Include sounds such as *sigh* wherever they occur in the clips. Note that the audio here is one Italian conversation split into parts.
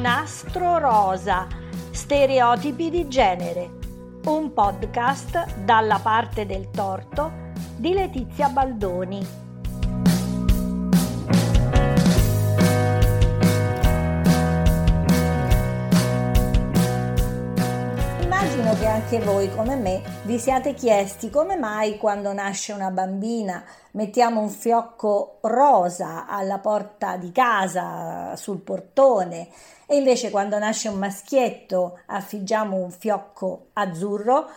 Nastro Rosa, stereotipi di genere, un podcast dalla parte del torto di Letizia Baldoni. Che anche voi, come me, vi siate chiesti come mai quando nasce una bambina mettiamo un fiocco rosa alla porta di casa, sul portone, e invece quando nasce un maschietto affiggiamo un fiocco azzurro.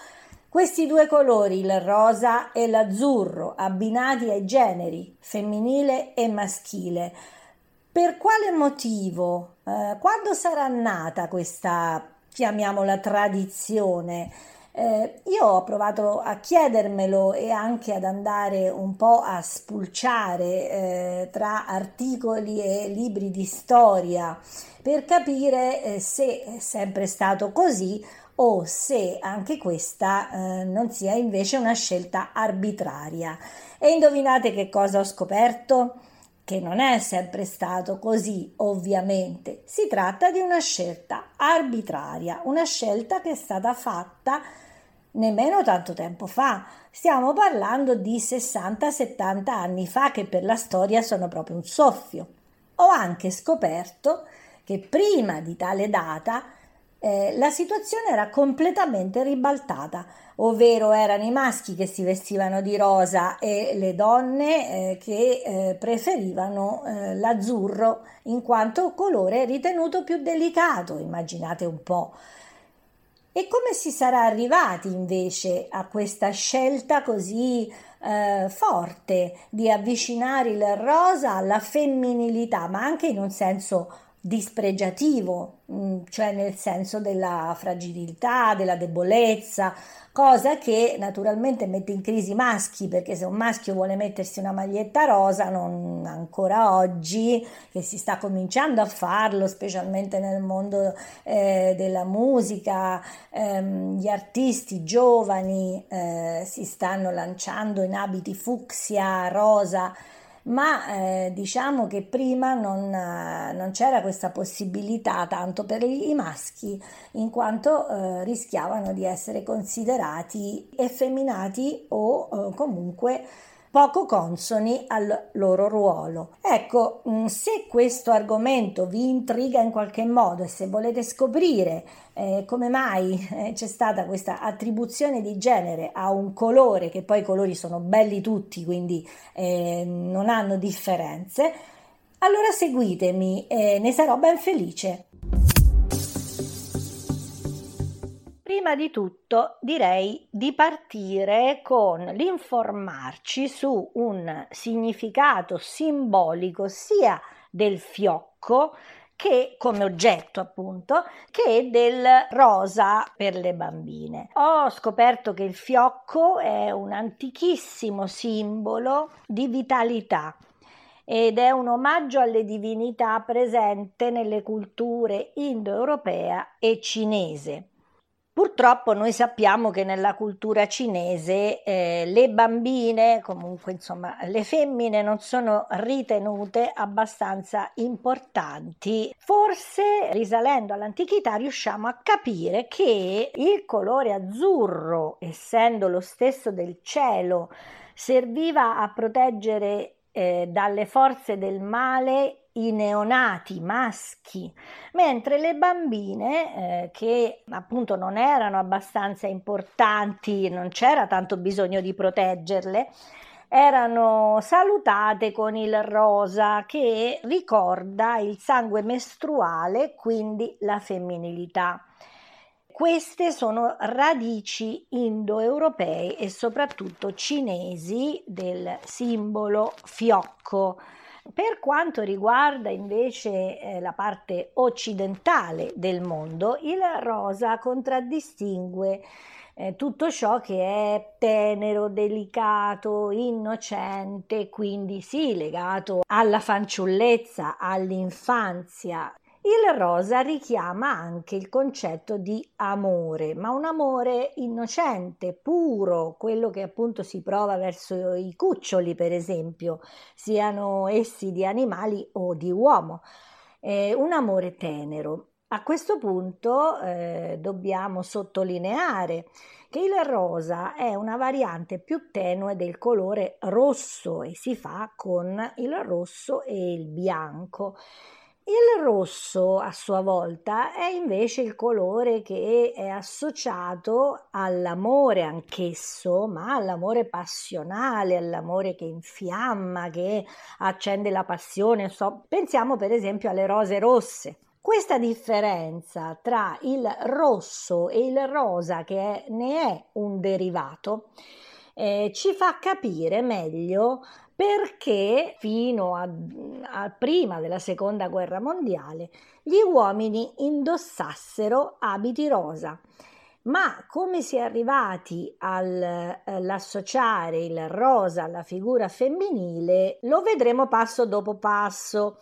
Questi due colori, il rosa e l'azzurro, abbinati ai generi femminile e maschile. Per quale motivo? Eh, quando sarà nata questa chiamiamola tradizione. Eh, io ho provato a chiedermelo e anche ad andare un po' a spulciare eh, tra articoli e libri di storia per capire eh, se è sempre stato così o se anche questa eh, non sia invece una scelta arbitraria. E indovinate che cosa ho scoperto? Che non è sempre stato così, ovviamente. Si tratta di una scelta arbitraria, una scelta che è stata fatta nemmeno tanto tempo fa. Stiamo parlando di 60-70 anni fa, che per la storia sono proprio un soffio. Ho anche scoperto che prima di tale data eh, la situazione era completamente ribaltata, ovvero erano i maschi che si vestivano di rosa e le donne eh, che eh, preferivano eh, l'azzurro in quanto colore ritenuto più delicato, immaginate un po'. E come si sarà arrivati invece a questa scelta così eh, forte di avvicinare il rosa alla femminilità, ma anche in un senso dispregiativo, mm, cioè nel senso della fragilità, della debolezza, cosa che naturalmente mette in crisi i maschi, perché se un maschio vuole mettersi una maglietta rosa, non ancora oggi, che si sta cominciando a farlo, specialmente nel mondo eh, della musica, ehm, gli artisti giovani eh, si stanno lanciando in abiti fucsia, rosa, ma eh, diciamo che prima non, eh, non, c'era questa possibilità tanto per i maschi in quanto eh, rischiavano di essere considerati effeminati o eh, comunque poco consoni al loro ruolo. Ecco, mm, se questo argomento vi intriga in qualche modo e se volete scoprire eh, come mai eh, c'è stata questa attribuzione di genere a un colore, che poi i colori sono belli tutti, quindi eh, non hanno differenze, allora seguitemi e ne sarò ben felice. Prima di tutto direi di partire con l'informarci su un significato simbolico sia del fiocco che come oggetto appunto che del rosa per le bambine. Ho scoperto che il fiocco è un antichissimo simbolo di vitalità ed è un omaggio alle divinità presente nelle culture indoeuropea e cinese. Purtroppo noi sappiamo che nella cultura cinese eh, le bambine, comunque insomma le femmine non sono ritenute abbastanza importanti. Forse risalendo all'antichità riusciamo a capire che il colore azzurro, essendo lo stesso del cielo, serviva a proteggere eh, dalle forze del male i neonati maschi, mentre le bambine, eh, che appunto non erano abbastanza importanti, non c'era tanto bisogno di proteggerle, erano salutate con il rosa che ricorda il sangue mestruale, quindi la femminilità. Queste sono radici indoeuropee e soprattutto cinesi del simbolo fiocco per quanto riguarda invece eh, la parte occidentale del mondo, il rosa contraddistingue eh, tutto ciò che è tenero, delicato, innocente, quindi sì, legato alla fanciullezza, all'infanzia. Il rosa richiama anche il concetto di amore, ma un amore innocente, puro, quello che appunto si prova verso i cuccioli, per esempio, siano essi di animali o di uomo. Eh, un amore tenero. A questo punto eh, dobbiamo sottolineare che il rosa è una variante più tenue del colore rosso e si fa con il rosso e il bianco. Il rosso a sua volta è invece il colore che è associato all'amore anch'esso, ma all'amore passionale, all'amore che infiamma, che accende la passione. So, pensiamo per esempio alle rose rosse. Questa differenza tra il rosso e il rosa, che è, ne è un derivato, eh, ci fa capire meglio perché fino a, a, prima della seconda guerra mondiale gli uomini indossassero abiti rosa. Ma come si è arrivati all'associare il rosa alla figura femminile lo vedremo passo dopo passo.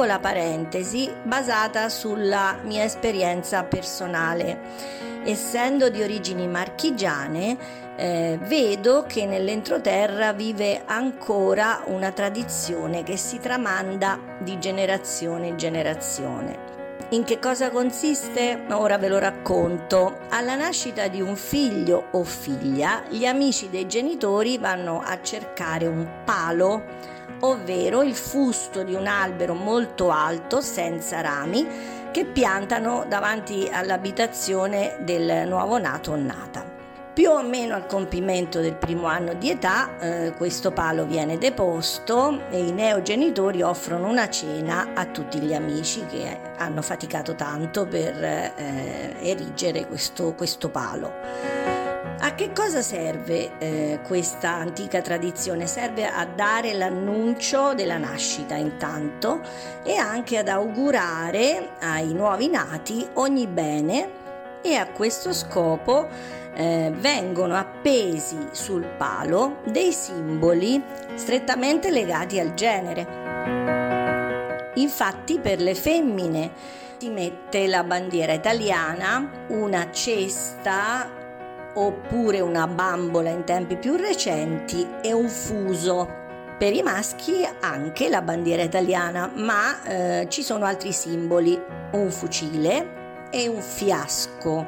Piccola parentesi basata sulla mia esperienza personale. Essendo di origini marchigiane, eh, vedo che nell'entroterra vive ancora una tradizione che si tramanda di generazione in generazione. In che cosa consiste? Ora ve lo racconto. Alla nascita di un figlio o figlia, gli amici dei genitori vanno a cercare un palo ovvero il fusto di un albero molto alto senza rami che piantano davanti all'abitazione del nuovo nato o nata. Più o meno al compimento del primo anno di età eh, questo palo viene deposto e i neogenitori offrono una cena a tutti gli amici che hanno faticato tanto per eh, erigere questo, questo palo. A che cosa serve eh, questa antica tradizione? Serve a dare l'annuncio della nascita intanto e anche ad augurare ai nuovi nati ogni bene e a questo scopo eh, vengono appesi sul palo dei simboli strettamente legati al genere. Infatti per le femmine si mette la bandiera italiana, una cesta oppure una bambola in tempi più recenti e un fuso. Per i maschi anche la bandiera italiana, ma eh, ci sono altri simboli, un fucile e un fiasco.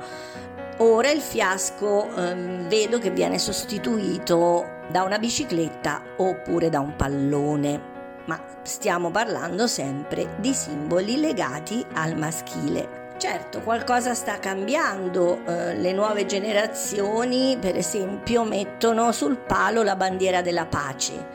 Ora il fiasco eh, vedo che viene sostituito da una bicicletta oppure da un pallone, ma stiamo parlando sempre di simboli legati al maschile. Certo, qualcosa sta cambiando, eh, le nuove generazioni per esempio mettono sul palo la bandiera della pace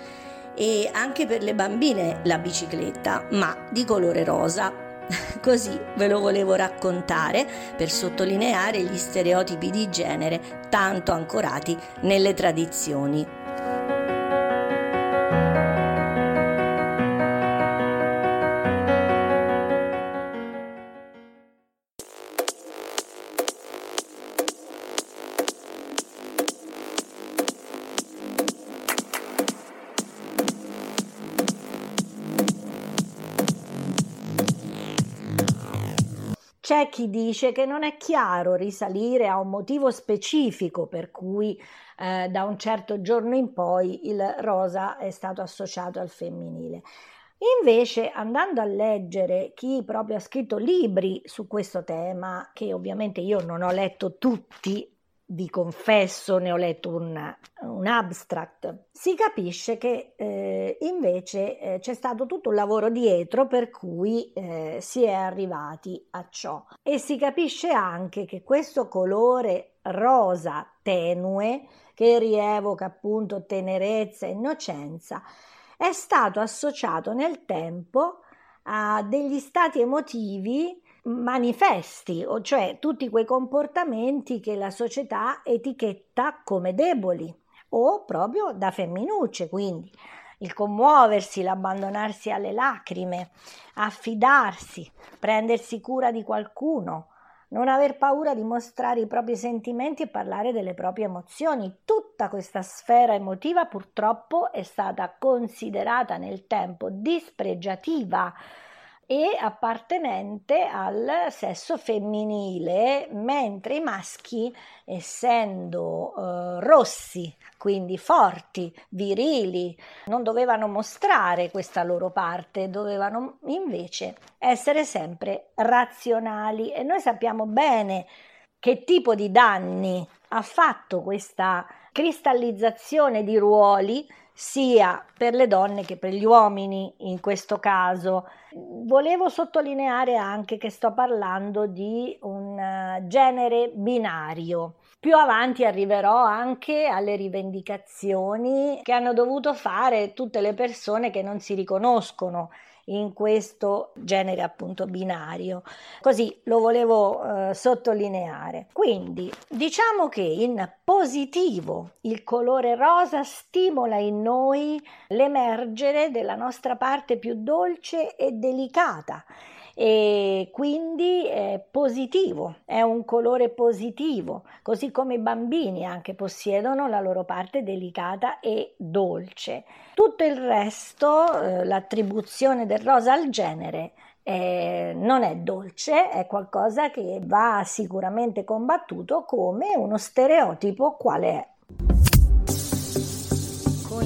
e anche per le bambine la bicicletta, ma di colore rosa. *laughs* Così ve lo volevo raccontare per sottolineare gli stereotipi di genere tanto ancorati nelle tradizioni. C'è chi dice che non è chiaro risalire a un motivo specifico per cui eh, da un certo giorno in poi il rosa è stato associato al femminile. Invece, andando a leggere chi proprio ha scritto libri su questo tema, che ovviamente io non ho letto tutti, vi confesso, ne ho letto un, un abstract, si capisce che eh, invece eh, c'è stato tutto un lavoro dietro per cui eh, si è arrivati a ciò. E si capisce anche che questo colore rosa tenue, che rievoca appunto tenerezza e innocenza, è stato associato nel tempo a degli stati emotivi manifesti, o cioè tutti quei comportamenti che la società etichetta come deboli. o proprio da femminucce, quindi il commuoversi, l'abbandonarsi alle lacrime, affidarsi, prendersi cura di qualcuno, non aver paura di mostrare i propri sentimenti e parlare delle proprie emozioni. Tutta questa sfera emotiva purtroppo è stata considerata nel tempo dispregiativa e appartenente al sesso femminile, mentre i maschi, essendo eh, rossi, quindi forti, virili, non dovevano mostrare questa loro parte, dovevano invece essere sempre razionali. E noi sappiamo bene che tipo di danni ha fatto questa cristallizzazione di ruoli sia per le donne che per gli uomini in questo caso. Volevo sottolineare anche che sto parlando di un eh, genere binario. Più avanti arriverò anche alle rivendicazioni che hanno dovuto fare tutte le persone che non si riconoscono in questo genere appunto binario. Così lo volevo eh, sottolineare. Quindi diciamo che in positivo il colore rosa stimola in noi l'emergere della nostra parte più dolce e delicata e quindi è positivo, è un colore positivo, così come i bambini anche possiedono la loro parte delicata e dolce. Tutto il resto, eh, l'attribuzione del rosa al genere, eh, non è dolce, è qualcosa che va sicuramente combattuto come uno stereotipo quale è.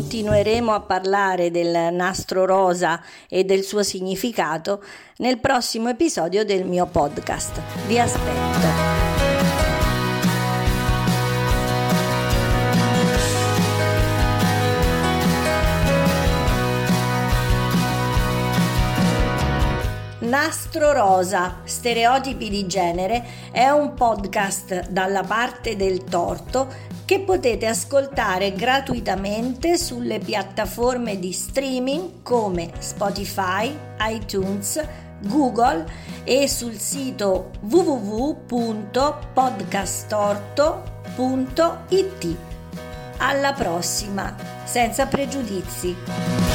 Continueremo a parlare del nastro rosa e del suo significato nel prossimo episodio del mio podcast. Vi aspetto. Nastro Rosa, stereotipi di genere, è un podcast dalla parte del torto che potete ascoltare gratuitamente sulle piattaforme di streaming come Spotify, iTunes, Google e sul sito www.podcastorto.it. Alla prossima, senza pregiudizi.